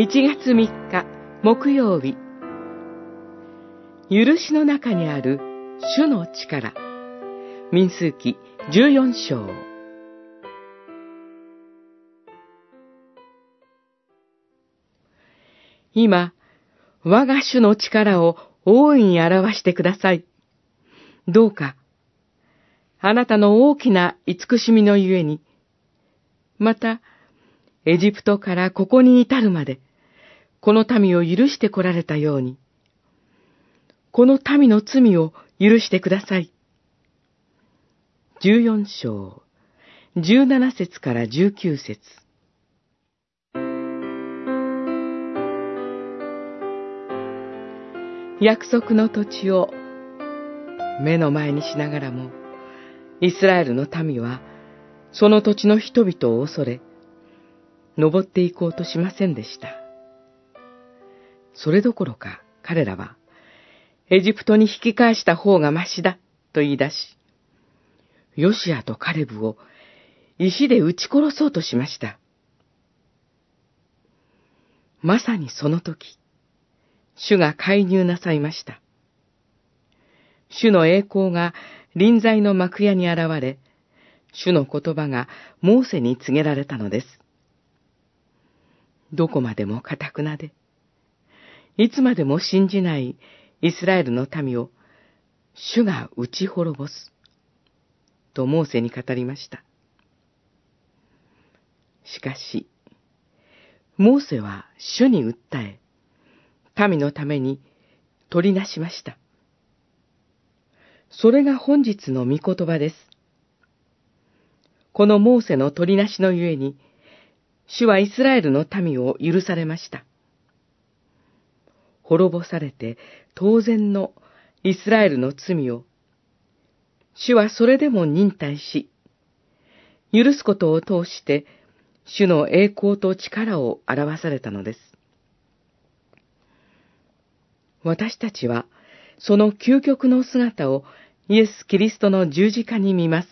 1月3日木曜日。許しの中にある主の力。民数記14章。今、我が主の力を大いに表してください。どうか、あなたの大きな慈しみのゆえに、また、エジプトからここに至るまで、この民を許してこられたように、この民の罪を許してください。十四章、十七節から十九節約束の土地を目の前にしながらも、イスラエルの民は、その土地の人々を恐れ、登っていこうとしませんでした。それどころか彼らは、エジプトに引き返した方がましだと言い出し、ヨシアとカレブを石で撃ち殺そうとしました。まさにその時、主が介入なさいました。主の栄光が臨在の幕屋に現れ、主の言葉がモーセに告げられたのです。どこまでも堅くなで、いつまでも信じないイスラエルの民を主が打ち滅ぼす。とモーセに語りました。しかし、モーセは主に訴え、民のために取りなしました。それが本日の御言葉です。このモーセの取りなしのゆえに、主はイスラエルの民を許されました。滅ぼされて当然のイスラエルの罪を、主はそれでも忍耐し、許すことを通して、主の栄光と力を表されたのです。私たちは、その究極の姿をイエス・キリストの十字架に見ます。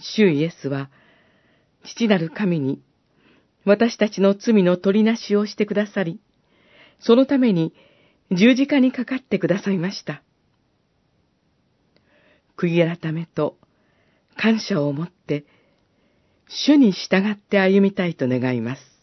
主イエスは、父なる神に、私たちの罪の取りなしをしてくださり、そのために十字架にかかってくださいました。悔い改めと感謝を持って、主に従って歩みたいと願います。